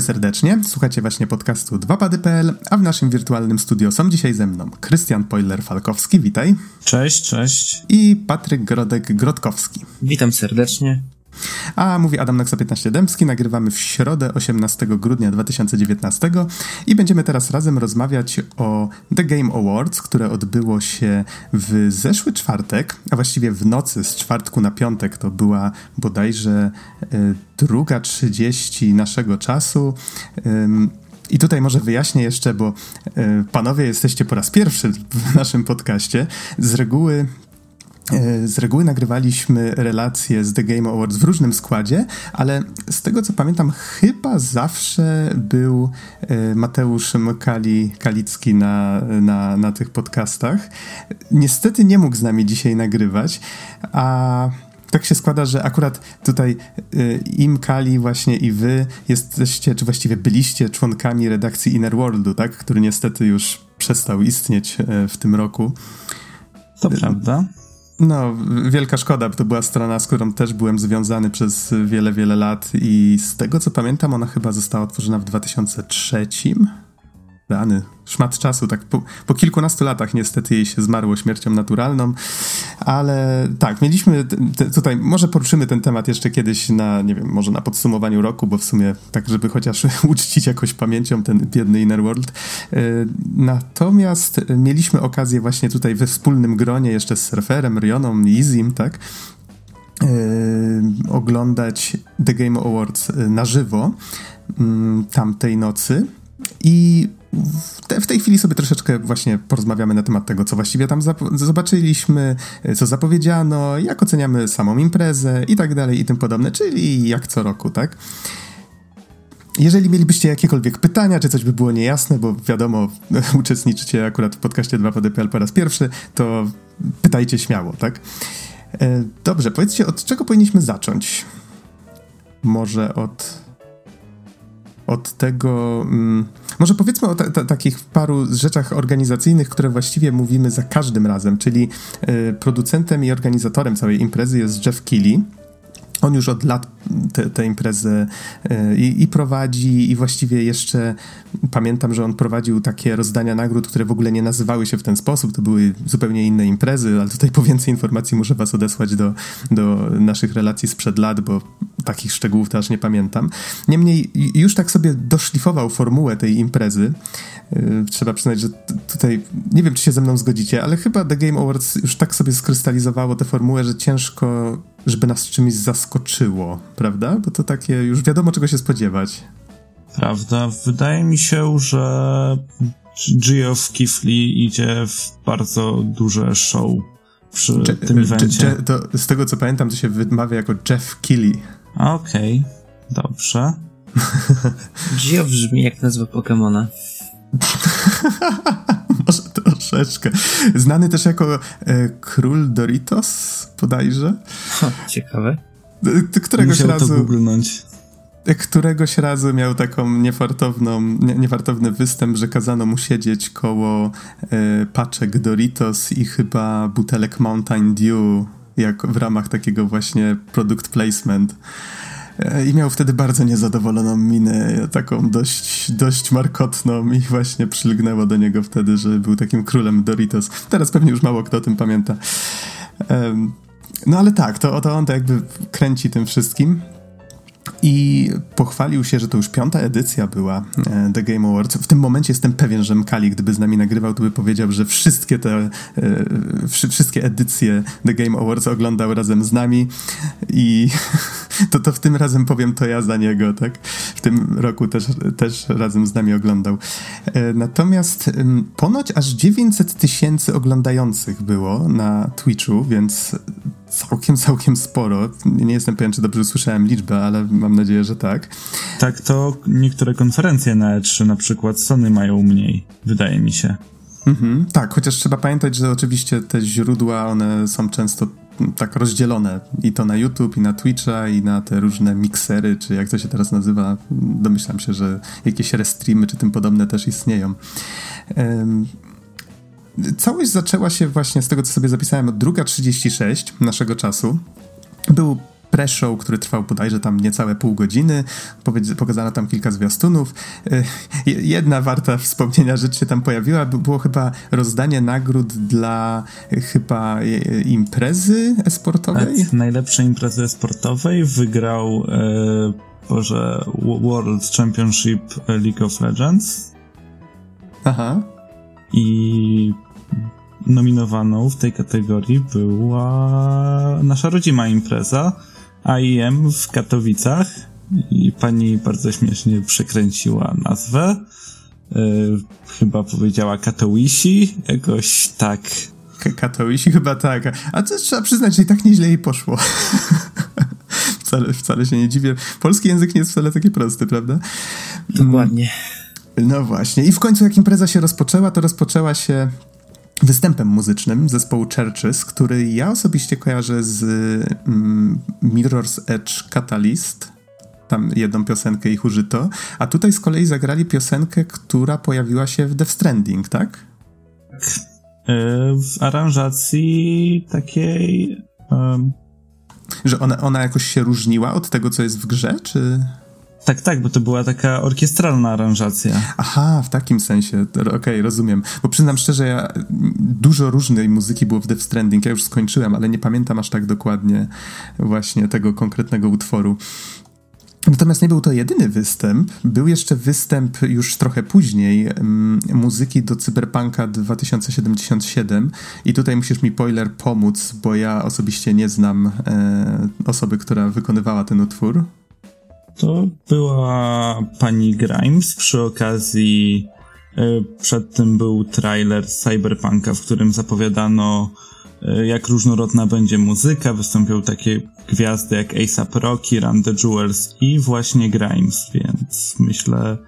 Witamy serdecznie, słuchacie właśnie podcastu 2pady.pl, a w naszym wirtualnym studio są dzisiaj ze mną Krystian Poiler-Falkowski, witaj. Cześć, cześć. I Patryk Grodek-Grotkowski. Witam serdecznie. A mówi Adam Naksa 15 Dębski, nagrywamy w środę 18 grudnia 2019 i będziemy teraz razem rozmawiać o The Game Awards, które odbyło się w zeszły czwartek, a właściwie w nocy z czwartku na piątek, to była bodajże e, druga 30 naszego czasu. I tutaj może wyjaśnię jeszcze, bo e, panowie jesteście po raz pierwszy w naszym podcaście. Z reguły z reguły nagrywaliśmy relacje z The Game Awards w różnym składzie, ale z tego co pamiętam, chyba zawsze był e, Mateusz Mkali Kalicki na, na, na tych podcastach. Niestety nie mógł z nami dzisiaj nagrywać, a tak się składa, że akurat tutaj e, im Kali właśnie i wy jesteście, czy właściwie byliście członkami redakcji Inner Worldu, tak? Który niestety już przestał istnieć w tym roku. To prawda. No, wielka szkoda, bo to była strona, z którą też byłem związany przez wiele, wiele lat i z tego co pamiętam, ona chyba została otworzona w 2003. Rany, szmat czasu, tak po, po, kilkunastu latach niestety jej się zmarło śmiercią naturalną, ale tak, mieliśmy tutaj, może poruszymy ten temat jeszcze kiedyś na, nie wiem, może na podsumowaniu roku, bo w sumie tak, żeby chociaż uczcić jakoś pamięcią ten biedny Inner World. E, natomiast mieliśmy okazję właśnie tutaj we wspólnym gronie jeszcze z Surferem, Rioną i Izim, tak, Yy, oglądać The Game Awards na żywo yy, tamtej nocy i w, te, w, tej chwili sobie troszeczkę właśnie porozmawiamy na temat tego, co właściwie tam zobaczyliśmy, co zapowiedziano, jak oceniamy samą imprezę i tak dalej i tym podobne, czyli jak co roku, tak? Jeżeli mielibyście jakiekolwiek pytania, czy coś by było niejasne, bo wiadomo, uczestniczycie akurat w podcaście 2PDPL po raz pierwszy, to pytajcie śmiało, tak? E, dobrze, powiedzcie, od czego powinniśmy zacząć? Może od od tego. Mm, może powiedzmy o ta, ta, takich paru rzeczach organizacyjnych, które właściwie mówimy za każdym razem, czyli y, producentem i organizatorem całej imprezy jest Jeff Keighley. On już od lat tę imprezę e, i, i, prowadzi, i właściwie jeszcze pamiętam, że on prowadził takie rozdania nagród, które w ogóle nie nazywały się w ten sposób. To były zupełnie inne imprezy, ale tutaj po więcej informacji muszę Was odesłać do, do naszych relacji sprzed lat, bo takich szczegółów też nie pamiętam. Niemniej już tak sobie doszlifował formułę tej imprezy. E, trzeba przyznać, że tutaj nie wiem, czy się ze mną zgodzicie, ale chyba The Game Awards już tak sobie skrystalizowało tę formułę, że ciężko, żeby nas czymś zaskoczyło prawda? Bo to takie już wiadomo, czego się spodziewać. Prawda. Wydaje mi się, że Geoff Kifli idzie w bardzo duże show przy Je tym evencie. Je to z tego, co pamiętam, to się wymawia jako Jeff Killy. Okej, okay. dobrze. Geoff brzmi jak nazwa Pokemona. Może troszeczkę. Znany też jako e, Król Doritos, bodajże. Ha, ciekawe. Któregoś Musiał razu. To googlnąć. Któregoś razu miał taką niefartowną, nie, niefartowny występ, że kazano mu siedzieć koło e, paczek Doritos i chyba butelek Mountain Dew, jak w ramach takiego właśnie product placement. E, I miał wtedy bardzo niezadowoloną minę, taką dość, dość markotną i właśnie przylgnęło do niego wtedy, że był takim królem Doritos. Teraz pewnie już mało kto o tym pamięta. No ale tak, to, to on to jakby kręci tym wszystkim. I pochwalił się, że to już piąta edycja była e, The Game Awards. W tym momencie jestem pewien, że Mkali, gdyby z nami nagrywał, to by powiedział, że wszystkie te, e, wszystkie edycje The Game Awards oglądał razem z nami i to, to w tym razem powiem to ja za niego, tak? W tym roku też, też razem z nami oglądał. E, natomiast ponoć aż 900 tysięcy oglądających było na Twitchu, więc całkiem, całkiem sporo. Nie jestem pewien, czy dobrze usłyszałem liczbę, ale mam nadzieję, że tak. Tak, to niektóre konferencje na E3, na przykład Sony mają mniej, wydaje mi się. Mhm, tak, chociaż trzeba pamiętać, że oczywiście te źródła, one są często tak rozdzielone i to na YouTube, i na Twitcha, i na te różne miksery, czy jak to się teraz nazywa. Domyślam się, że jakieś restreamy, czy tym podobne też istnieją. Um, Całość zaczęła się właśnie z tego, co sobie zapisałem, od 2.36 naszego czasu. Był pre-show, który trwał bodajże tam niecałe pół godziny. Pokazano tam kilka zwiastunów. Jedna warta wspomnienia rzecz się tam pojawiła. Było chyba rozdanie nagród dla chyba imprezy esportowej. Tak, najlepszej imprezy esportowej wygrał e, Boże, World Championship League of Legends. Aha. I nominowaną w tej kategorii była nasza rodzima impreza AIM w Katowicach i pani bardzo śmiesznie przekręciła nazwę. Yy, chyba powiedziała Katowisi, jakoś tak. Katowisi chyba tak. A to trzeba przyznać, że i tak nieźle jej poszło. wcale, wcale się nie dziwię. Polski język nie jest wcale taki prosty, prawda? Dokładnie. No właśnie. I w końcu jak impreza się rozpoczęła, to rozpoczęła się występem muzycznym zespołu Churches, który ja osobiście kojarzę z mm, Mirror's Edge Catalyst. Tam jedną piosenkę ich użyto. A tutaj z kolei zagrali piosenkę, która pojawiła się w Death Stranding, tak? Tak. W aranżacji takiej. Um... Że ona, ona jakoś się różniła od tego, co jest w grze, czy. Tak, tak, bo to była taka orkiestralna aranżacja. Aha, w takim sensie. Okej, okay, rozumiem. Bo przyznam szczerze, ja dużo różnej muzyki było w Death Stranding. Ja już skończyłem, ale nie pamiętam aż tak dokładnie właśnie tego konkretnego utworu. Natomiast nie był to jedyny występ. Był jeszcze występ już trochę później um, muzyki do Cyberpunka 2077 i tutaj musisz mi, Poiler, pomóc, bo ja osobiście nie znam e, osoby, która wykonywała ten utwór. To była pani Grimes przy okazji. E, przed tym był trailer Cyberpunka, w którym zapowiadano, e, jak różnorodna będzie muzyka. Wystąpią takie gwiazdy jak ASAP Rocky, Run the Jewels i właśnie Grimes, więc myślę,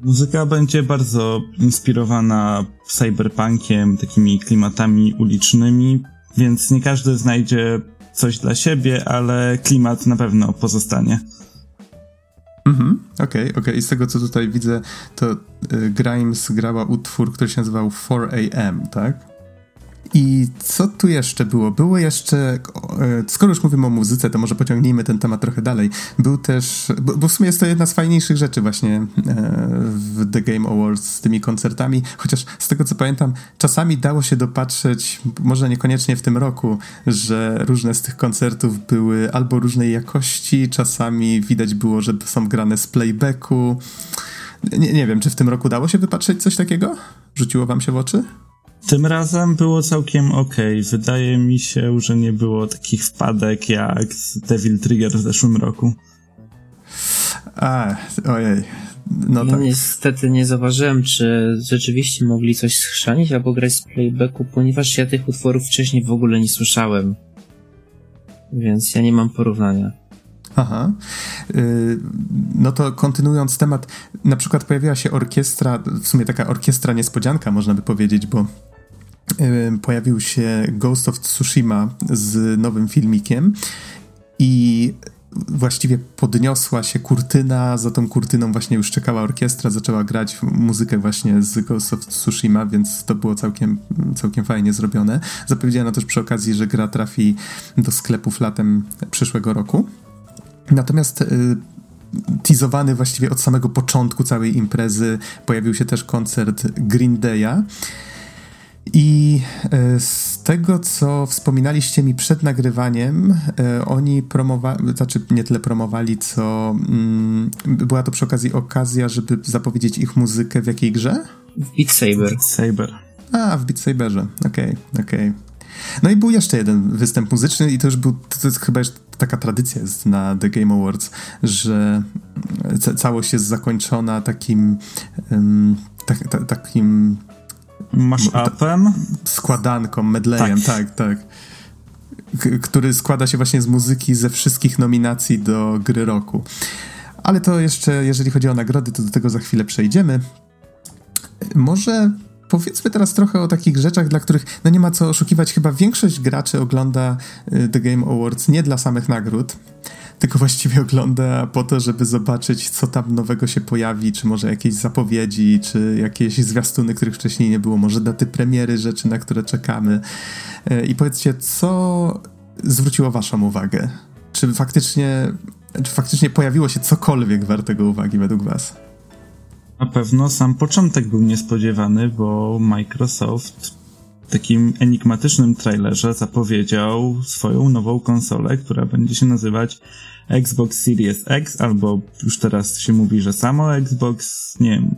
muzyka będzie bardzo inspirowana cyberpunkiem, takimi klimatami ulicznymi, więc nie każdy znajdzie coś dla siebie, ale klimat na pewno pozostanie. Mhm, okej, okay, okej. Okay. I z tego, co tutaj widzę, to y, Grimes grała utwór, który się nazywał 4AM, tak? I co tu jeszcze było? Było jeszcze, e, skoro już mówimy o muzyce, to może pociągnijmy ten temat trochę dalej. Był też, bo, w sumie jest to jedna z fajniejszych rzeczy właśnie e, w The Game Awards z tymi koncertami, chociaż z tego co pamiętam, czasami dało się dopatrzeć, może niekoniecznie w tym roku, że różne z tych koncertów były albo różnej jakości, czasami widać było, że są grane z playbacku. Nie, nie wiem, czy w tym roku dało się wypatrzeć coś takiego? Rzuciło wam się w oczy? Tym razem było całkiem ok. Wydaje mi się, że nie było takich wpadek jak z Devil Trigger w zeszłym roku. A, ojej. No ja tak. niestety nie zauważyłem, czy rzeczywiście mogli coś schrzanić albo grać z playbacku, ponieważ ja tych utworów wcześniej w ogóle nie słyszałem. Więc ja nie mam porównania. Aha. Y, no to kontynuując temat, na przykład pojawiła się orkiestra, w sumie taka orkiestra niespodzianka, można by powiedzieć, bo pojawił się Ghost of Tsushima z nowym filmikiem i właściwie podniosła się kurtyna, za tą kurtyną właśnie już czekała orkiestra, zaczęła grać muzykę właśnie z Ghost of Tsushima, więc to było całkiem, całkiem fajnie zrobione. Zapowiedziano też przy okazji, że gra trafi do sklepów latem przyszłego roku. Natomiast y, teasowany właściwie od samego początku całej imprezy pojawił się też koncert Green Day'a. I e, z tego, co wspominaliście mi przed nagrywaniem, e, oni promowali, znaczy nie tyle promowali, co mm, była to przy okazji okazja, żeby zapowiedzieć ich muzykę w jakiej grze? W Beat Saber. Beat Saber. A, w Beat Saberze. Okej, okay, okej. Okay. No i był jeszcze jeden występ muzyczny i to już był, to jest chyba już taka tradycja jest na The Game Awards, że całość jest zakończona takim um, tak, ta, takim Mash-upem? Składanką, medleyem, tak, tak. tak. który składa się właśnie z muzyki ze wszystkich nominacji do gry roku. Ale to jeszcze, jeżeli chodzi o nagrody, to do tego za chwilę przejdziemy. Może powiedzmy teraz trochę o takich rzeczach, dla których no nie ma co oszukiwać. Chyba większość graczy ogląda y, The Game Awards nie dla samych nagród, tylko właściwie ogląda po to, żeby zobaczyć, co tam nowego się pojawi, czy może jakieś zapowiedzi, czy jakieś zwiastuny, których wcześniej nie było, może daty premiery, rzeczy, na które czekamy. Y, I powiedzcie, co zwróciło Waszą uwagę czy faktycznie, czy faktycznie pojawiło się cokolwiek wartego uwagi według was? Na pewno sam początek był niespodziewany, bo Microsoft w takim enigmatycznym trailerze zapowiedział swoją nową konsolę, która będzie się nazywać Xbox Series X, albo już teraz się mówi, że samo Xbox, nie wiem,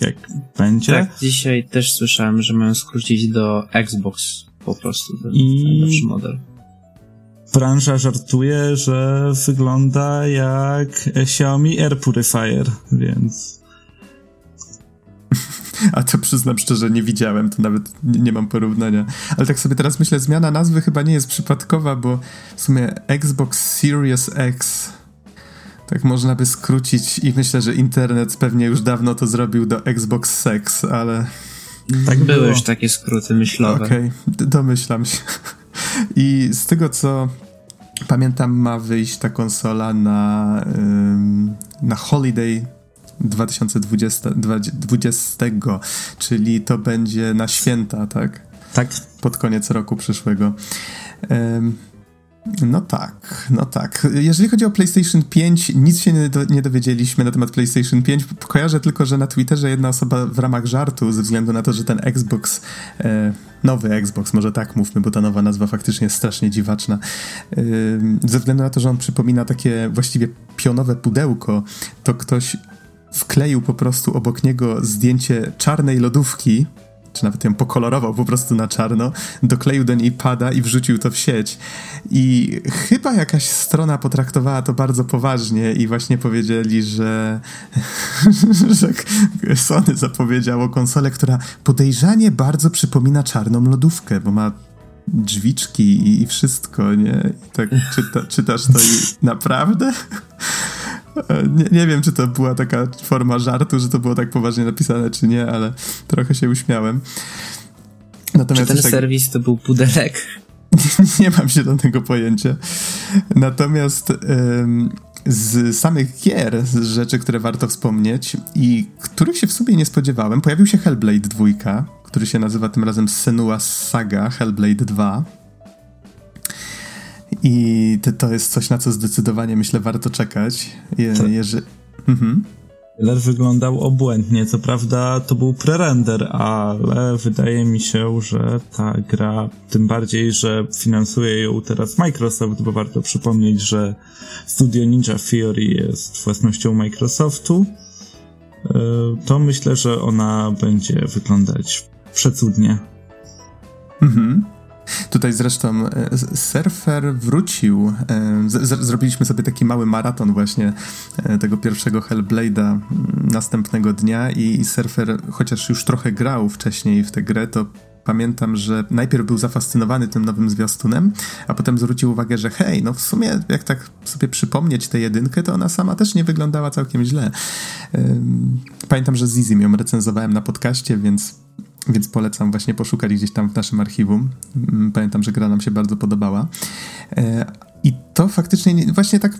jak będzie. Tak, dzisiaj też słyszałem, że mają skrócić do Xbox po prostu, ten I... model. Branża żartuje, że wygląda jak Xiaomi Air Purifier, więc a to przyznam szczerze, nie widziałem, to nawet nie, nie, mam porównania. Ale tak sobie teraz myślę, zmiana nazwy chyba nie jest przypadkowa, bo w sumie Xbox Series X tak można by skrócić i myślę, że internet pewnie już dawno to zrobił do Xbox Sex, ale... Tak były już takie skróty myślowe. Okej, okay, domyślam się. I z tego, co pamiętam, ma wyjść ta konsola na, na Holiday 2020, 20, czyli to będzie na święta, tak? Tak. Pod koniec roku przyszłego. No tak, no tak. Jeżeli chodzi o PlayStation 5, nic się nie, do, nie, dowiedzieliśmy na temat PlayStation 5. Kojarzę tylko, że na Twitterze jedna osoba w ramach żartu, ze względu na to, że ten Xbox, e, nowy Xbox, może tak mówmy, bo ta nowa nazwa faktycznie jest strasznie dziwaczna, e, ze względu na to, że on przypomina takie właściwie pionowe pudełko, to ktoś wkleił po prostu obok niego zdjęcie czarnej lodówki, czy nawet ją pokolorował po prostu na czarno, dokleił do niej pada i wrzucił to w sieć. I chyba jakaś strona potraktowała to bardzo poważnie i właśnie powiedzieli, że, że Sony zapowiedziało konsolę, która podejrzanie bardzo przypomina czarną lodówkę, bo ma drzwiczki i wszystko, nie? I tak czyta, czytasz to i naprawdę? Nie, nie, wiem, czy to była taka forma żartu, że to było tak poważnie napisane, czy nie, ale trochę się uśmiałem. Natomiast czy ten tak... serwis to był pudelek? nie mam zielonego pojęcia. Natomiast ym, z samych gier, z rzeczy, które warto wspomnieć i których się w sumie nie spodziewałem, pojawił się Hellblade 2, który się nazywa tym razem Senua Saga Hellblade 2. I to, jest coś, na co zdecydowanie myślę warto czekać. Je, jeżeli... Mhm. Trailer wyglądał obłędnie. Co prawda to był prerender, ale wydaje mi się, że ta gra, tym bardziej, że finansuje ją teraz Microsoft, bo warto przypomnieć, że studio Ninja Theory jest własnością Microsoftu, e, to myślę, że ona będzie wyglądać przecudnie. Mhm. Tutaj zresztą e, Surfer wrócił. E, zrobiliśmy sobie taki mały maraton właśnie e, tego pierwszego Hellblade'a następnego dnia i Surfer, chociaż już trochę grał wcześniej w tę grę, to pamiętam, że najpierw był zafascynowany tym nowym zwiastunem, a potem zwrócił uwagę, że hej, no w sumie jak tak sobie przypomnieć tę jedynkę, to ona sama też nie wyglądała całkiem źle. Pamiętam, że z Izzy ją recenzowałem na podcaście, więc więc polecam właśnie poszukać gdzieś tam w naszym archiwum. Mm, pamiętam, że gra nam się bardzo podobała. E, I to faktycznie właśnie tak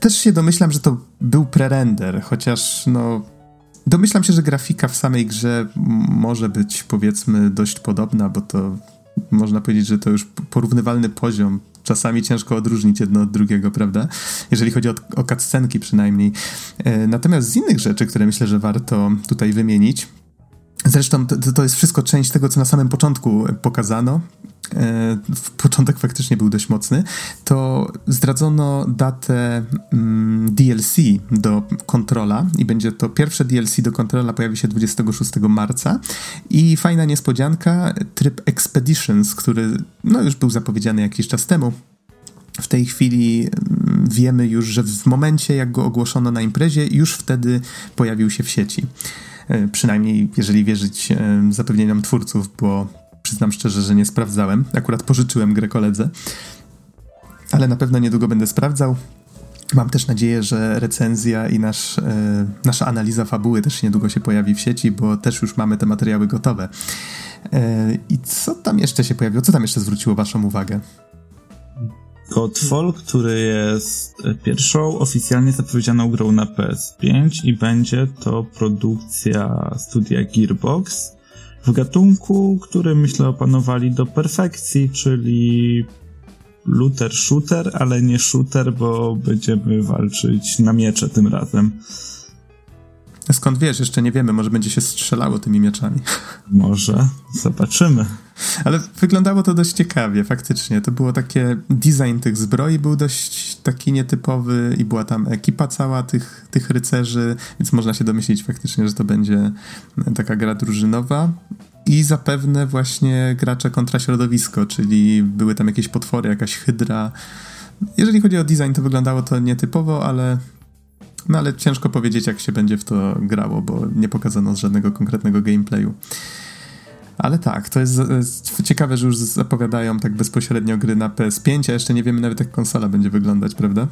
też się domyślam, że to był prerender, chociaż no domyślam się, że grafika w samej grze może być powiedzmy dość podobna, bo to można powiedzieć, że to już porównywalny poziom. Czasami ciężko odróżnić jedno od drugiego, prawda? Jeżeli chodzi o, o cutscenki przynajmniej. E, natomiast z innych rzeczy, które myślę, że warto tutaj wymienić, Zresztą to, to jest wszystko część tego, co na samym początku pokazano. E, początek faktycznie był dość mocny. To zdradzono datę mm, DLC do kontrola i będzie to pierwsze DLC do kontrola pojawi się 26 marca. I fajna niespodzianka, tryb Expeditions, który no, już był zapowiedziany jakiś czas temu. W tej chwili mm, wiemy już, że w momencie, jak go ogłoszono na imprezie, już wtedy pojawił się w sieci. E, przynajmniej jeżeli wierzyć e, zapewnieniom twórców, bo przyznam szczerze, że nie sprawdzałem. Akurat pożyczyłem grę koledze, ale na pewno niedługo będę sprawdzał. Mam też nadzieję, że recenzja i nasz, e, nasza analiza fabuły też niedługo się pojawi w sieci, bo też już mamy te materiały gotowe. I co tam jeszcze się pojawiło? Co tam jeszcze zwróciło Waszą uwagę? Godfall, który jest pierwszą oficjalnie zapowiedzianą grą na PS5 i będzie to produkcja studia Gearbox w gatunku, który myślę opanowali do perfekcji, czyli looter shooter, ale nie shooter, bo będziemy walczyć na miecze tym razem. Skąd wiesz? Jeszcze nie wiemy, może będzie się strzelało tymi mieczami. Może, zobaczymy. Ale wyglądało to dość ciekawie, faktycznie. To było takie, design tych zbroi był dość taki nietypowy i była tam ekipa cała tych, tych rycerzy, więc można się domyślić faktycznie, że to będzie taka gra drużynowa. I zapewne właśnie gracze kontra środowisko, czyli były tam jakieś potwory, jakaś hydra. Jeżeli chodzi o design, to wyglądało to nietypowo, ale no ale ciężko powiedzieć, jak się będzie w to grało, bo nie pokazano żadnego konkretnego gameplayu. Ale tak, to jest, jest, ciekawe, że już zapowiadają tak bezpośrednio gry na PS5, a jeszcze nie wiemy nawet jak konsola będzie wyglądać, prawda?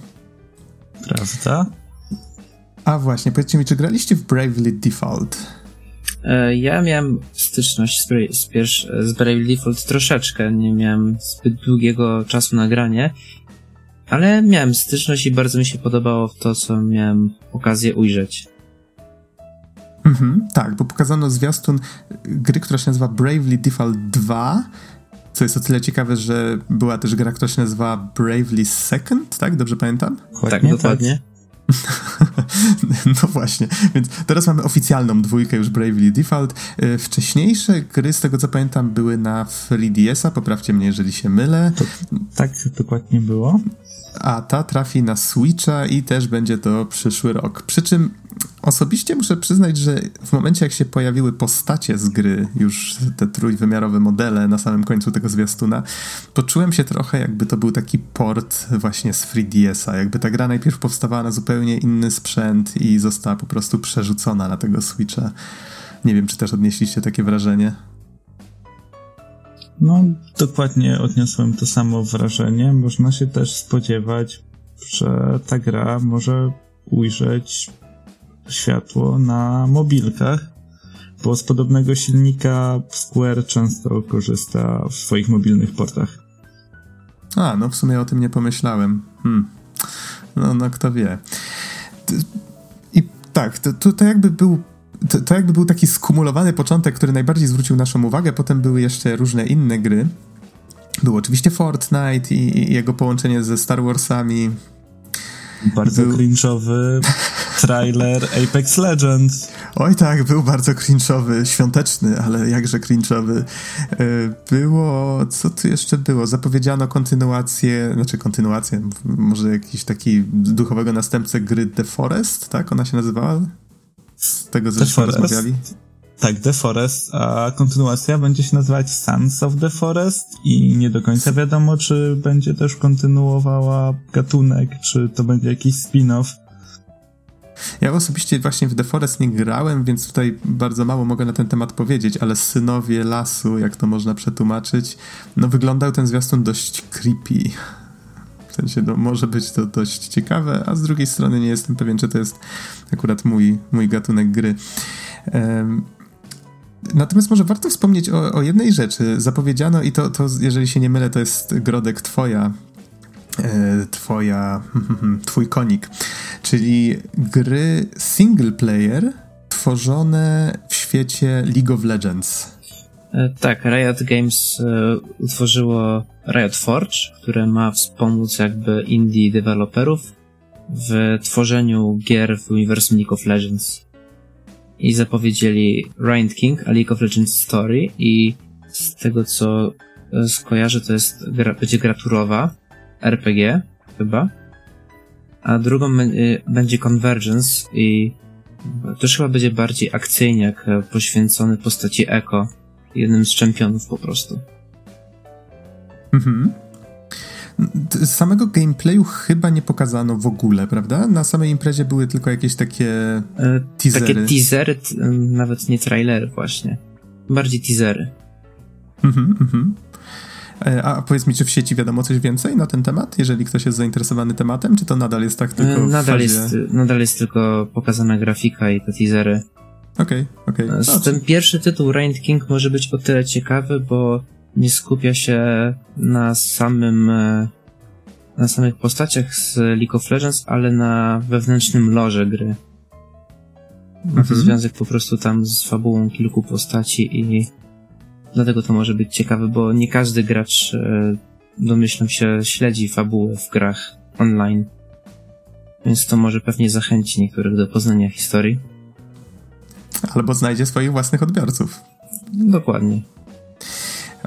Prawda? A właśnie, powiedzcie mi, czy graliście w Bravely Default? E, ja miałem styczność z, z, z Bravely Default troszeczkę, nie miałem zbyt długiego czasu na granie, ale miałem styczność i bardzo mi się podobało to, co miałem okazję ujrzeć. Mhm, tak, bo pokazano zwiastun gry, która się nazywa Bravely Default 2, co jest o tyle ciekawe, że była też gra, która się nazywa Bravely Second, tak? Dobrze pamiętam? Dokładnie, tak, dokładnie. no właśnie, więc teraz mamy oficjalną dwójkę już Bravely Default. Y, wcześniejsze gry, z tego co pamiętam, były na 3DS-a, poprawcie mnie, jeżeli się mylę. To, tak, dokładnie było a ta trafi na Switcha i też będzie to przyszły rok. Przy czym osobiście muszę przyznać, że w momencie jak się pojawiły postacie z gry, już te trójwymiarowe modele na samym końcu tego zwiastuna, poczułem się trochę jakby to był taki port właśnie z 3DS-a, jakby ta gra najpierw powstawała na zupełnie inny sprzęt i została po prostu przerzucona na tego Switcha. Nie wiem, czy też odnieśliście takie wrażenie. No, dokładnie odniosłem to samo wrażenie. Można się też spodziewać, że ta gra może ujrzeć światło na mobilkach, bo z podobnego silnika Square często korzysta w swoich mobilnych portach. A, no w sumie o tym nie pomyślałem. Hmm. No, no kto wie. I tak, to, to, to jakby był to, to jakby był taki skumulowany początek, który najbardziej zwrócił naszą uwagę. Potem były jeszcze różne inne gry. Był oczywiście Fortnite i, i jego połączenie ze Star Warsami. Bardzo był... cringe'owy trailer Apex Legends. Oj tak, był bardzo cringe'owy, świąteczny, ale jakże cringe'owy. E, było, co tu jeszcze było? Zapowiedziano kontynuację, znaczy kontynuację, może jakiś taki duchowego następcę gry The Forest, tak ona się nazywała? Z tego, co rozmawiali? Tak, The Forest, a kontynuacja będzie się nazywać Sons of the Forest i nie do końca wiadomo, czy będzie też kontynuowała gatunek, czy to będzie jakiś spin-off. Ja osobiście właśnie w The Forest nie grałem, więc tutaj bardzo mało mogę na ten temat powiedzieć, ale Synowie Lasu, jak to można przetłumaczyć, no wyglądał ten zwiastun dość creepy sensie no, może być to dość ciekawe, a z drugiej strony nie jestem pewien, czy to jest akurat mój, mój gatunek gry. Um, Natomiast może warto wspomnieć o, o, jednej rzeczy. Zapowiedziano, i to, to, jeżeli się nie mylę, to jest Grodek Twoja, e, twoja, twój konik, czyli gry single player tworzone w świecie League of Legends. E, tak, Riot Games e, utworzyło Riot Forge, które ma wspomóc jakby indie deweloperów w tworzeniu gier w uniwersum League of Legends. I zapowiedzieli Riot King, a League of Legends Story i z tego co e, skojarzę to jest gra, będzie gra turowa, RPG chyba, a drugą będzie Convergence i też chyba będzie bardziej akcyjniak poświęcony postaci Echo jednym z czempionów po prostu. Mhm. Samego gameplayu chyba nie pokazano w ogóle, prawda? Na samej imprezie były tylko jakieś takie e, teasery. Takie teasery, nawet nie trailery właśnie. Bardziej teasery. Mhm, mhm. E, a powiedz mi, czy w sieci wiadomo coś więcej na ten temat, jeżeli ktoś jest zainteresowany tematem, czy to nadal jest tak tylko nadal fazie... jest, nadal jest tylko pokazana grafika i te teasery. Okej, okay, okej. Okay. No, ten pierwszy tytuł, Rain King, może być o tyle ciekawy, bo nie skupia się na samym e, na samych postaciach z League of Legends, ale na wewnętrznym lorze gry. Ma to mhm. związek po prostu tam z fabułą kilku postaci i dlatego to może być ciekawe, bo nie każdy gracz e, domyślam się, śledzi fabułę w grach online. Więc to może pewnie zachęci niektórych do poznania historii. Albo znajdzie swoich własnych odbiorców. Dokładnie.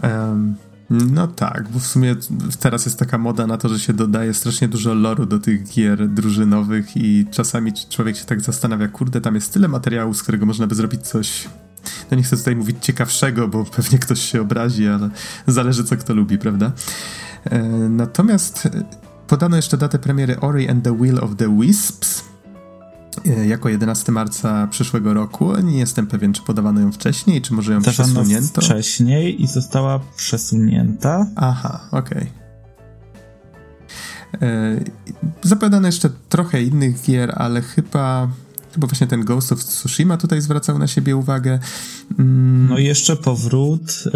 Um, no tak, bo w sumie teraz jest taka moda na to, że się dodaje strasznie dużo loru do tych gier drużynowych i czasami człowiek się tak zastanawia, kurde, tam jest tyle materiału, z którego można by zrobić coś no nie chcę tutaj mówić ciekawszego, bo pewnie ktoś się obrazi, ale zależy co kto lubi, prawda? E, natomiast podano jeszcze datę premiery Ori and the Will of the Wisps jako 11 marca przyszłego roku. Nie jestem pewien, czy podawano ją wcześniej, czy może ją Podawano przesunięto. wcześniej i została przesunięta. Aha, okej. Okay. E, zapowiadano jeszcze trochę innych gier, ale chyba bo właśnie ten Ghost of Tsushima tutaj zwracał na siebie uwagę. Mm. No i jeszcze powrót y,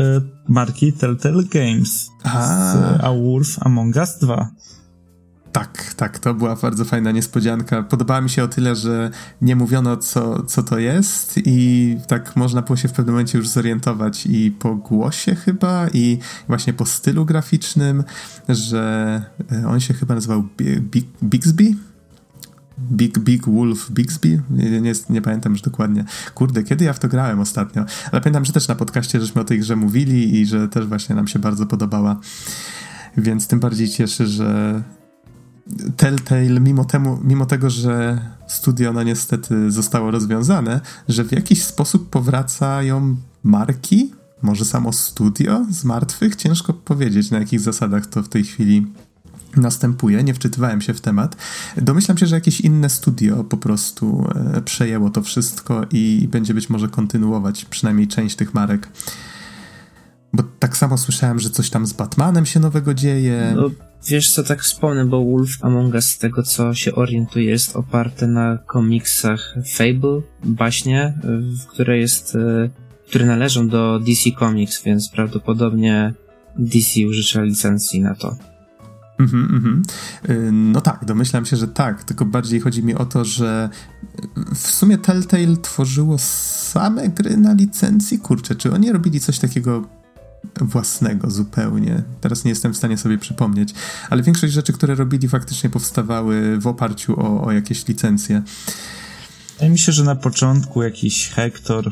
marki Telltale Games A. z A Wolf Among Us 2. Tak, to była bardzo fajna niespodzianka. Podobała mi się o tyle, że nie mówiono, co, co to jest, i tak można było się w pewnym momencie już zorientować i po głosie chyba, i właśnie po stylu graficznym, że e, on się chyba nazywał Bixby, Big Big Wolf Bixby? Nie, nie, nie, pamiętam już dokładnie. Kurde, kiedy ja w to grałem ostatnio? Ale pamiętam, że też na podcaście żeśmy o tej grze mówili i że też właśnie nam się bardzo podobała. Więc tym bardziej cieszy, że Telltale, mimo, temu, mimo tego, że studio no niestety zostało rozwiązane, że w jakiś sposób powracają marki, może samo studio z martwych? Ciężko powiedzieć, na jakich zasadach to w tej chwili następuje. Nie wczytywałem się w temat. Domyślam się, że jakieś inne studio po prostu e, przejęło to wszystko i będzie być może kontynuować przynajmniej część tych marek. Samo słyszałem, że coś tam z Batmanem się nowego dzieje. No, wiesz co, tak wspomnę, bo Wolf Among Us z tego co się orientuje jest oparte na komiksach Fable, baśnie, które jest, e, które należą do DC Comics, więc prawdopodobnie DC użycza licencji na to. Mm-hmm, mm-hmm. No tak, domyślam się, że tak, tylko bardziej chodzi mi o to, że w sumie Telltale tworzyło same gry na licencji. Kurczę, czy oni robili coś takiego własnego zupełnie? Teraz nie jestem w stanie sobie przypomnieć, ale większość rzeczy, które robili, faktycznie powstawały w oparciu o, o jakieś licencje. Wydaje mi się, że na początku jakiś Hector.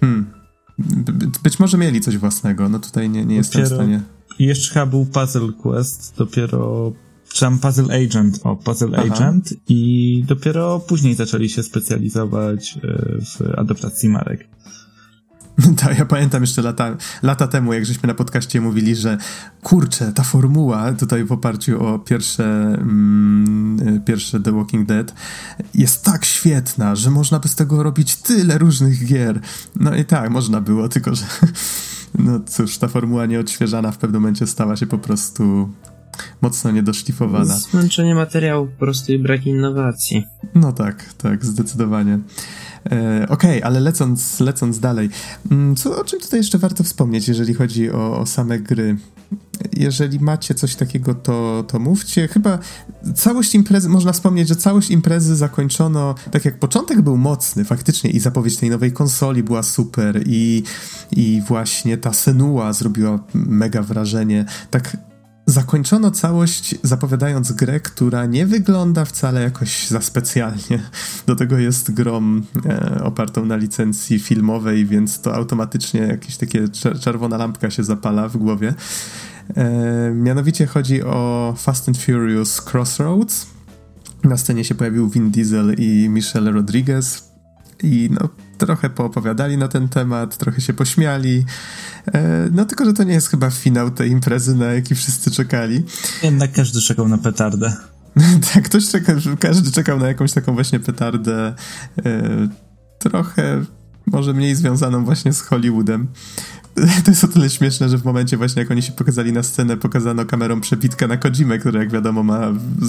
Hmm. Być może mieli coś własnego, no tutaj nie, nie jestem w stanie. Jeszcze chyba był Puzzle Quest, dopiero czy tam Puzzle Agent, o, Puzzle Aha. Agent i dopiero później zaczęli się specjalizować e, w adaptacji marek. Tak, ja pamiętam jeszcze lata, lata temu, jak żeśmy na podcaście mówili, że kurczę, ta formuła tutaj w oparciu o pierwsze, mm, pierwsze The Walking Dead jest tak świetna, że można by z tego robić tyle różnych gier. No i tak, można było, tylko że no cóż, ta formuła nieodświeżana w pewnym momencie stała się po prostu mocno niedoszlifowana. Zmęczenie materiału po prostu i brak innowacji. No tak, tak, zdecydowanie. E, Okej, okay, ale lecąc, lecąc dalej, mm, co, o czym tutaj jeszcze warto wspomnieć, jeżeli chodzi o, o same gry? Jeżeli macie coś takiego, to, to mówcie. Chyba całość imprezy, można wspomnieć, że całość imprezy zakończono, tak jak początek był mocny faktycznie i zapowiedź tej nowej konsoli była super i, i właśnie ta Senua zrobiła mega wrażenie. Tak Zakończono całość zapowiadając grę, która nie wygląda wcale jakoś za specjalnie. Do tego jest grą e, opartą na licencji filmowej, więc to automatycznie jakieś takie czerwona lampka się zapala w głowie. E, mianowicie chodzi o Fast and Furious Crossroads. Na scenie się pojawił Vin Diesel i Michelle Rodriguez. I no, trochę poopowiadali na ten temat, trochę się pośmiali. E, no tylko, że to nie jest chyba finał tej imprezy, na jaki wszyscy czekali. Jednak każdy czekał na petardę. tak, ktoś czeka, każdy czekał na jakąś taką właśnie petardę. E, trochę może mniej związaną właśnie z Hollywoodem. To jest o tyle śmieszne, że w momencie właśnie jak oni się pokazali na scenę, pokazano kamerą przebitkę na Kojimę, która jak wiadomo ma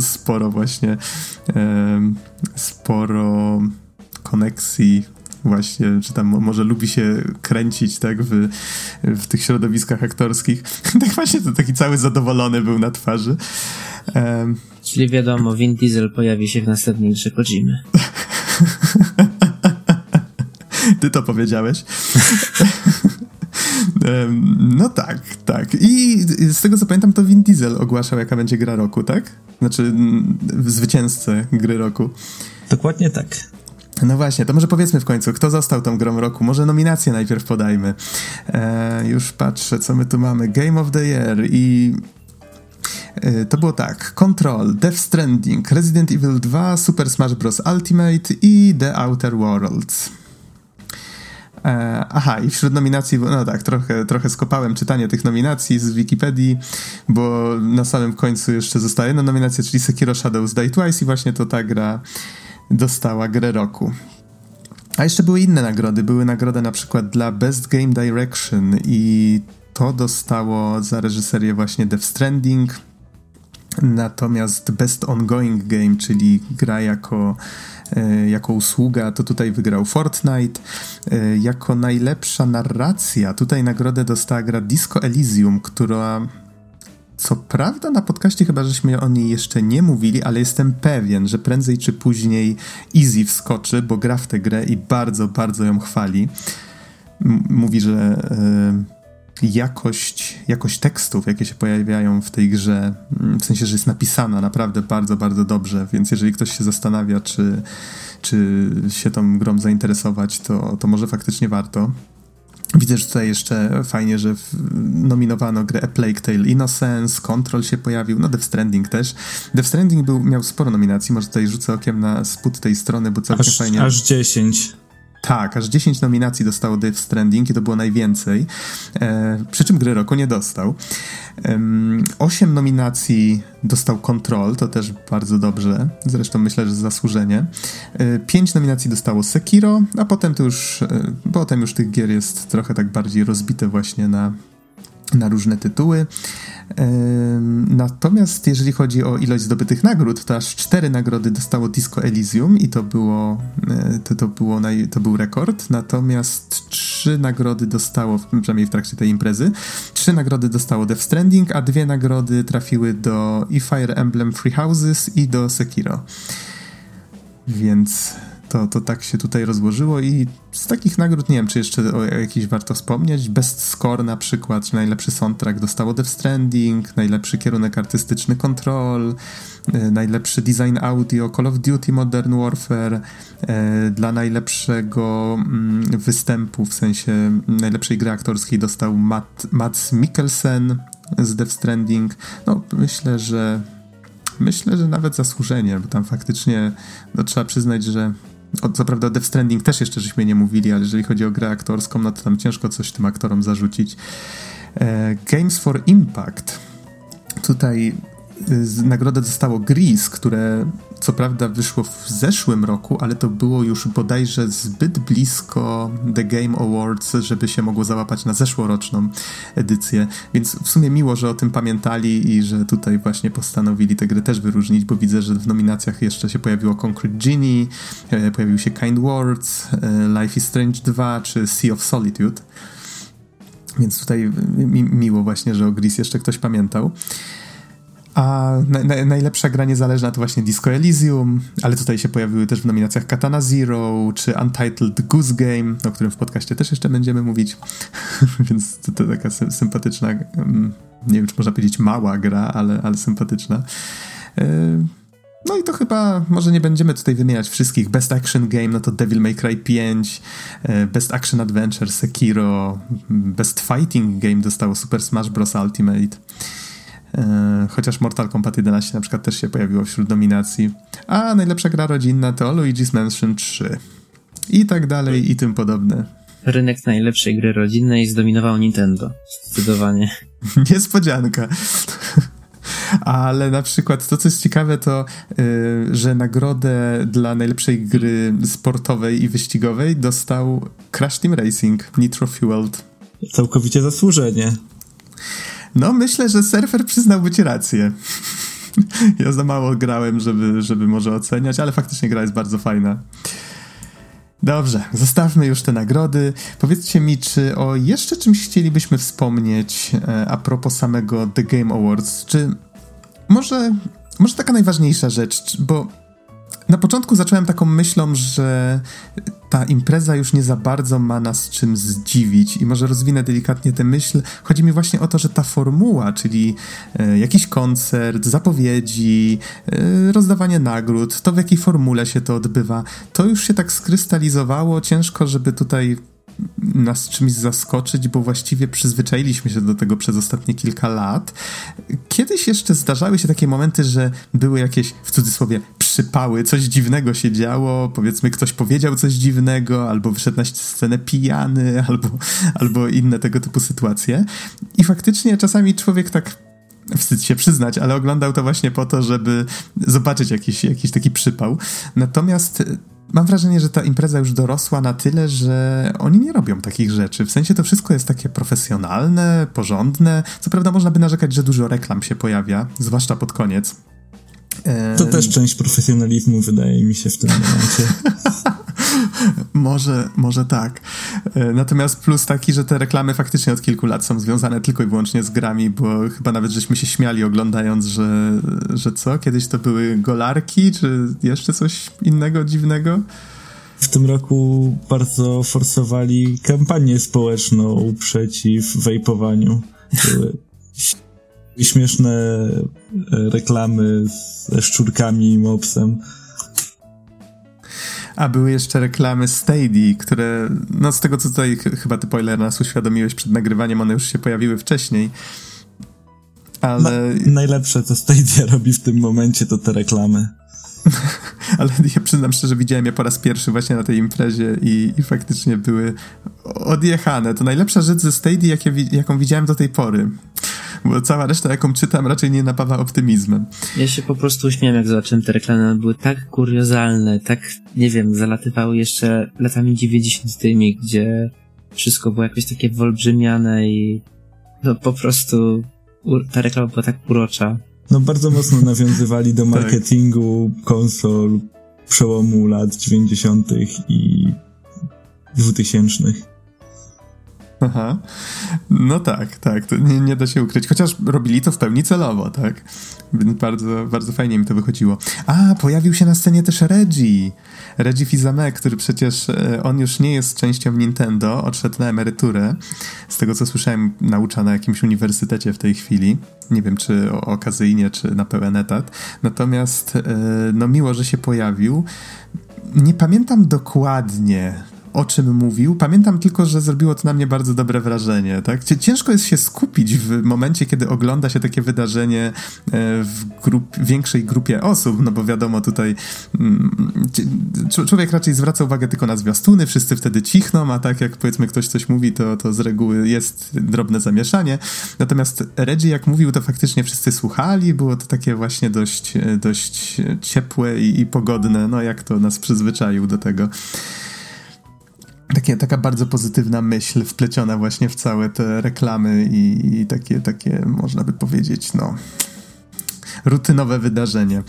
sporo właśnie sporo koneksji właśnie, czy tam może lubi się kręcić, tak, w, w tych środowiskach aktorskich. tak właśnie to taki cały zadowolony był na twarzy. Um. Czyli wiadomo, Vin Diesel pojawi się w następnej grze Kojimy. Ty to powiedziałeś. No tak, tak. I z tego co pamiętam, to Vin Diesel ogłaszał, jaka będzie gra roku, tak? Znaczy, mm, zwycięzcę gry roku. Dokładnie tak. No właśnie, to może powiedzmy w końcu, kto został tą grą roku? Może nominację najpierw podajmy. E, już patrzę, co my tu mamy. Game of the Year i e, to było tak: Control, Death Stranding, Resident Evil 2, Super Smash Bros. Ultimate i The Outer Worlds. E, aha, i wśród nominacji, no tak, trochę, trochę skopałem czytanie tych nominacji z Wikipedii, bo na samym końcu jeszcze zostaje jedna nominacja, czyli Sekiro Shadows Die Twice i właśnie to ta gra dostała grę roku. A jeszcze były inne nagrody. Były nagrody na przykład dla Best Game Direction i to dostało za reżyserię właśnie Death Stranding. Natomiast Best Ongoing Game, czyli gra jako, e, jako usługa, to tutaj wygrał Fortnite. E, jako najlepsza narracja, tutaj nagrodę dostała gra Disco Elysium, która co prawda na podcaście chyba żeśmy o niej jeszcze nie mówili, ale jestem pewien, że prędzej czy później Easy wskoczy, bo gra w tę grę i bardzo, bardzo ją chwali. M mówi, że y, jakość, jakość tekstów, jakie się pojawiają w tej grze, w sensie, że jest napisana naprawdę bardzo, bardzo dobrze, więc jeżeli ktoś się zastanawia, czy, czy się tą grą zainteresować, to, to może faktycznie warto. Widzę, że tutaj jeszcze fajnie, że nominowano grę A Plague Tale Innocence, Control się pojawił, no Death Stranding też. Death Stranding był, miał sporo nominacji, może tutaj rzucę okiem na spód tej strony, bo całkiem aż, fajnie... Aż 10. Tak, aż 10 nominacji dostało Death Stranding i to było najwięcej. E, przy czym gry roku nie dostał. E, 8 nominacji dostał Control, to też bardzo dobrze. Zresztą myślę, że zasłużenie. E, 5 nominacji dostało Sekiro, a potem to już, e, potem już tych gier jest trochę tak bardziej rozbite właśnie na, na różne tytuły. Natomiast jeżeli chodzi o ilość zdobytych nagród, to aż cztery nagrody dostało Disco Elysium i to było, e, to, to, było to był rekord. Natomiast trzy nagrody dostało, przynajmniej w trakcie tej imprezy, trzy nagrody dostało Death Stranding, a dwie nagrody trafiły do i Fire Emblem Free Houses i do Sekiro. Więc to, to tak się tutaj rozłożyło i z takich nagród nie wiem, czy jeszcze o jakiś warto wspomnieć. Best Score na przykład, czy najlepszy soundtrack dostało Death Stranding, najlepszy kierunek artystyczny Control, e, najlepszy design audio Call of Duty Modern Warfare, e, dla najlepszego mm, występu, w sensie najlepszej gry aktorskiej dostał Matt, Mats Mikkelsen z Death Stranding. No, myślę, że myślę, że nawet zasłużenie, bo tam faktycznie no, trzeba przyznać, że o, co prawda Death Stranding też jeszcze żeśmy nie mówili, ale jeżeli chodzi o grę aktorską, no to tam ciężko coś tym aktorom zarzucić. E, Games for Impact. Tutaj nagrodę dostało Grease, które co prawda wyszło w zeszłym roku, ale to było już bodajże zbyt blisko The Game Awards, żeby się mogło załapać na zeszłoroczną edycję. Więc w sumie miło, że o tym pamiętali i że tutaj właśnie postanowili tę grę też wyróżnić, bo widzę, że w nominacjach jeszcze się pojawiło Concrete Genie, e, pojawił się Kind Words, e, Life is Strange 2 czy Sea of Solitude. Więc tutaj mi miło właśnie, że o Grease jeszcze ktoś pamiętał. A na, na, najlepsza gra niezależna to właśnie Disco Elysium, ale tutaj się pojawiły też w nominacjach Katana Zero czy Untitled Goose Game, o którym w podcaście też jeszcze będziemy mówić. Więc to, to taka sy sympatyczna, mm, nie wiem czy można powiedzieć mała gra, ale, ale sympatyczna. E, no i to chyba, może nie będziemy tutaj wymieniać wszystkich. Best Action Game, no to Devil May Cry 5, e, Best Action Adventure, Sekiro, Best Fighting Game dostało Super Smash Bros. Ultimate. E, chociaż Mortal Kombat 11 na przykład też się pojawiło wśród nominacji. A najlepsza gra rodzinna to Luigi's Mansion 3. I tak dalej, i tym podobne. Rynek najlepszej gry rodzinnej zdominował Nintendo. Zdecydowanie. Niespodzianka. Ale na przykład to, co jest ciekawe, to yy, że nagrodę dla najlepszej gry sportowej i wyścigowej dostał Crash Team Racing Nitro Fueled. Całkowicie zasłużenie. No, myślę, że surfer przyznałby ci rację. ja za mało grałem, żeby, żeby może oceniać, ale faktycznie gra jest bardzo fajna. Dobrze, zostawmy już te nagrody. Powiedzcie mi, czy o jeszcze czymś chcielibyśmy wspomnieć e, a propos samego The Game Awards? Czy może, może taka najważniejsza rzecz, bo na początku zacząłem taką myślą, że ta impreza już nie za bardzo ma nas czym zdziwić i może rozwinę delikatnie tę myśl. Chodzi mi właśnie o to, że ta formuła, czyli e, jakiś koncert, zapowiedzi, e, rozdawanie nagród, to w jakiej formule się to odbywa, to już się tak skrystalizowało. Ciężko, żeby tutaj nas czymś zaskoczyć, bo właściwie przyzwyczailiśmy się do tego przez ostatnie kilka lat. Kiedyś jeszcze zdarzały się takie momenty, że były jakieś, w cudzysłowie, przypały, coś dziwnego się działo, powiedzmy ktoś powiedział coś dziwnego, albo wyszedł na scenę pijany, albo, albo inne tego typu sytuacje. I faktycznie czasami człowiek tak wstyd się przyznać, ale oglądał to właśnie po to, żeby zobaczyć jakiś, jakiś taki przypał. Natomiast mam wrażenie, że ta impreza już dorosła na tyle, że oni nie robią takich rzeczy. W sensie to wszystko jest takie profesjonalne, porządne. Co prawda można by narzekać, że dużo reklam się pojawia, zwłaszcza pod koniec. To też część profesjonalizmu wydaje mi się w tym momencie. może, może tak. E, natomiast plus taki, że te reklamy faktycznie od kilku lat są związane tylko i wyłącznie z grami, bo chyba nawet żeśmy się śmiali oglądając, że, że co? Kiedyś to były golarki, czy jeszcze coś innego dziwnego? W tym roku bardzo forsowali kampanię społeczną przeciw wejpowaniu. Śmieszne e, reklamy ze szczurkami i mopsem. A były jeszcze reklamy Stadia, które, no z tego co tutaj chyba ty, Poiler, nas uświadomiłeś przed nagrywaniem, one już się pojawiły wcześniej. Ale... Ma, najlepsze, co Stadia robi w tym momencie, to te reklamy. ale ja przyznam szczerze, widziałem je po raz pierwszy właśnie na tej imprezie i, i faktycznie były odjechane. To najlepsza rzecz ze Stadia, jakie, jaką widziałem do tej pory bo cała reszta, jaką czytam, raczej nie napawa optymizmem. Ja się po prostu uśmiałem, jak zobaczyłem te reklamy. Były tak kuriozalne, tak, nie wiem, zalatywały jeszcze latami 90 tymi, gdzie wszystko było jakoś takie wyolbrzymiane i no po prostu ta reklama była tak urocza. No bardzo mocno nawiązywali do tak. marketingu tak. konsol przełomu lat 90. i 2000. Aha. No tak, tak, to nie, nie da się ukryć. Chociaż robili to w pełni celowo, tak? Bardzo, bardzo fajnie mi to wychodziło. A, pojawił się na scenie też Reggie. Reggie Fils-Aimé, który przecież e, on już nie jest częścią Nintendo, odszedł na emeryturę. Z tego co słyszałem, naucza na jakimś uniwersytecie w tej chwili. Nie wiem, czy okazyjnie, czy na pełen etat. Natomiast, e, no miło, że się pojawił. Nie pamiętam dokładnie, o czym mówił. Pamiętam tylko, że zrobiło to na mnie bardzo dobre wrażenie. Tak? Ciężko jest się skupić w momencie, kiedy ogląda się takie wydarzenie e, w grup, większej grupie osób, no bo wiadomo, tutaj mm, człowiek raczej zwraca uwagę tylko na zwiastuny, wszyscy wtedy cichną, a tak jak powiedzmy ktoś coś mówi, to, to z reguły jest drobne zamieszanie. Natomiast Reggie jak mówił, to faktycznie wszyscy słuchali, było to takie właśnie dość, dość ciepłe i, i pogodne, no jak to nas przyzwyczaił do tego takie, taka bardzo pozytywna myśl wpleciona właśnie w całe te reklamy i, i takie, takie, można by powiedzieć, no, rutynowe wydarzenie.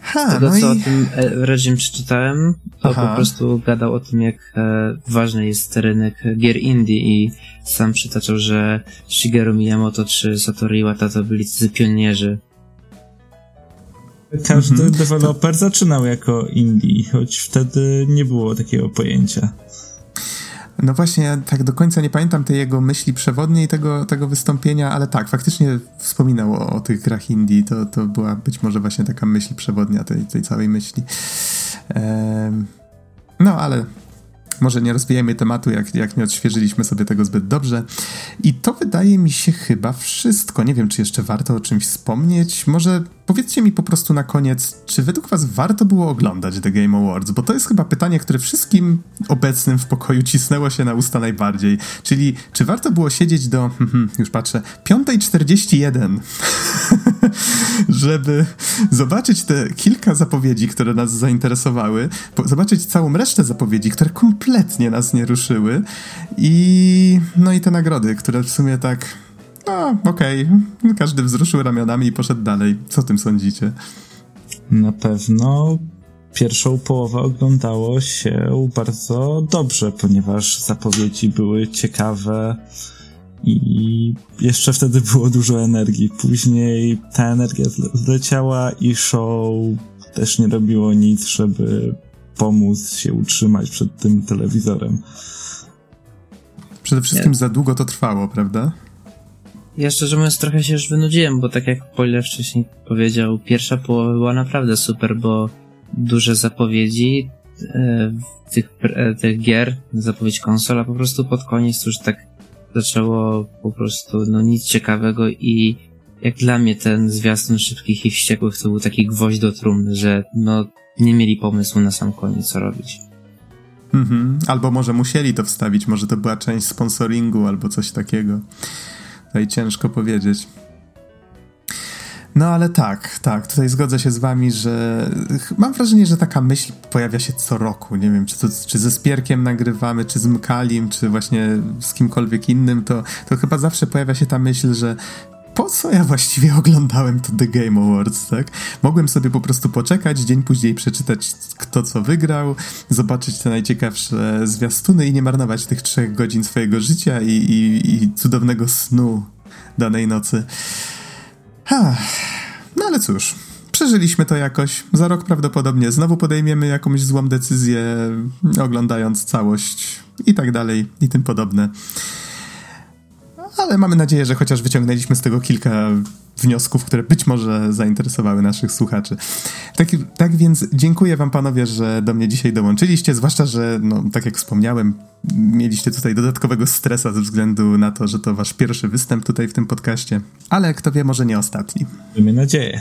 Ha, Tego, no co i... o tym e, reżim przeczytałem, to Aha. po prostu gadał o tym, jak e, ważny jest rynek gier indie i sam przytaczał, że Shigeru Miyamoto czy Satoru Iwata to byli tacy pionierzy każdy mhm. deweloper zaczynał jako indie, choć wtedy nie było takiego pojęcia. No właśnie, ja tak do końca nie pamiętam tej jego myśli przewodniej, tego, tego wystąpienia, ale tak, faktycznie wspominał o, o tych grach indie. To, to była być może właśnie taka myśl przewodnia tej, tej całej myśli. Ehm, no, ale może nie rozwijajmy tematu, jak, jak nie odświeżyliśmy sobie tego zbyt dobrze. I to wydaje mi się chyba wszystko. Nie wiem, czy jeszcze warto o czymś wspomnieć. Może powiedzcie mi po prostu na koniec, czy według was warto było oglądać The Game Awards? Bo to jest chyba pytanie, które wszystkim obecnym w pokoju cisnęło się na usta najbardziej. Czyli, czy warto było siedzieć do, hmm, już patrzę, 5.41, żeby zobaczyć te kilka zapowiedzi, które nas zainteresowały, zobaczyć całą resztę zapowiedzi, które kompletnie nas nie ruszyły i no i te nagrody, które w sumie tak no, okej. Okay. Każdy wzruszył ramionami i poszedł dalej. Co o tym sądzicie? Na pewno pierwszą połowę oglądało się bardzo dobrze, ponieważ zapowiedzi były ciekawe i jeszcze wtedy było dużo energii. Później ta energia zleciała i show też nie robiło nic, żeby pomóc się utrzymać przed tym telewizorem. Przede wszystkim nie. za długo to trwało, prawda? Ja szczerze mówiąc trochę się już wynudziłem, bo tak jak Poile wcześniej powiedział, pierwsza połowa była naprawdę super, bo duże zapowiedzi e, tych, e, tych gier, zapowiedź konsola, po prostu pod koniec już tak zaczęło po prostu no nic ciekawego i jak dla mnie ten zwiastun szybkich i wściekłych to był taki gwoźdź do trumny, że no nie mieli pomysłu na sam koniec co robić. Mhm. Albo może musieli to wstawić, może to była część sponsoringu albo coś takiego. Tutaj ciężko powiedzieć. No ale tak, tak, tutaj zgodzę się z wami, że mam wrażenie, że taka myśl pojawia się co roku. Nie wiem, czy, to, czy ze Spierkiem nagrywamy, czy z Mkalim, czy właśnie z kimkolwiek innym, to, to chyba zawsze pojawia się ta myśl, że po co ja właściwie oglądałem to The Game Awards, tak? Mogłem sobie po prostu poczekać, dzień później przeczytać kto co wygrał, zobaczyć te najciekawsze zwiastuny i nie marnować tych trzech godzin swojego życia i, i, i cudownego snu danej nocy. Ha. No ale cóż, przeżyliśmy to jakoś. Za rok prawdopodobnie znowu podejmiemy jakąś złą decyzję, oglądając całość i tak dalej i tym podobne ale mamy nadzieję, że chociaż wyciągnęliśmy z tego kilka wniosków, które być może zainteresowały naszych słuchaczy. Tak, tak więc dziękuję wam panowie, że do mnie dzisiaj dołączyliście, zwłaszcza, że no, tak jak wspomniałem, mieliście tutaj dodatkowego stresa ze względu na to, że to wasz pierwszy występ tutaj w tym podcaście, ale kto wie, może nie ostatni. Miejmy nadzieję.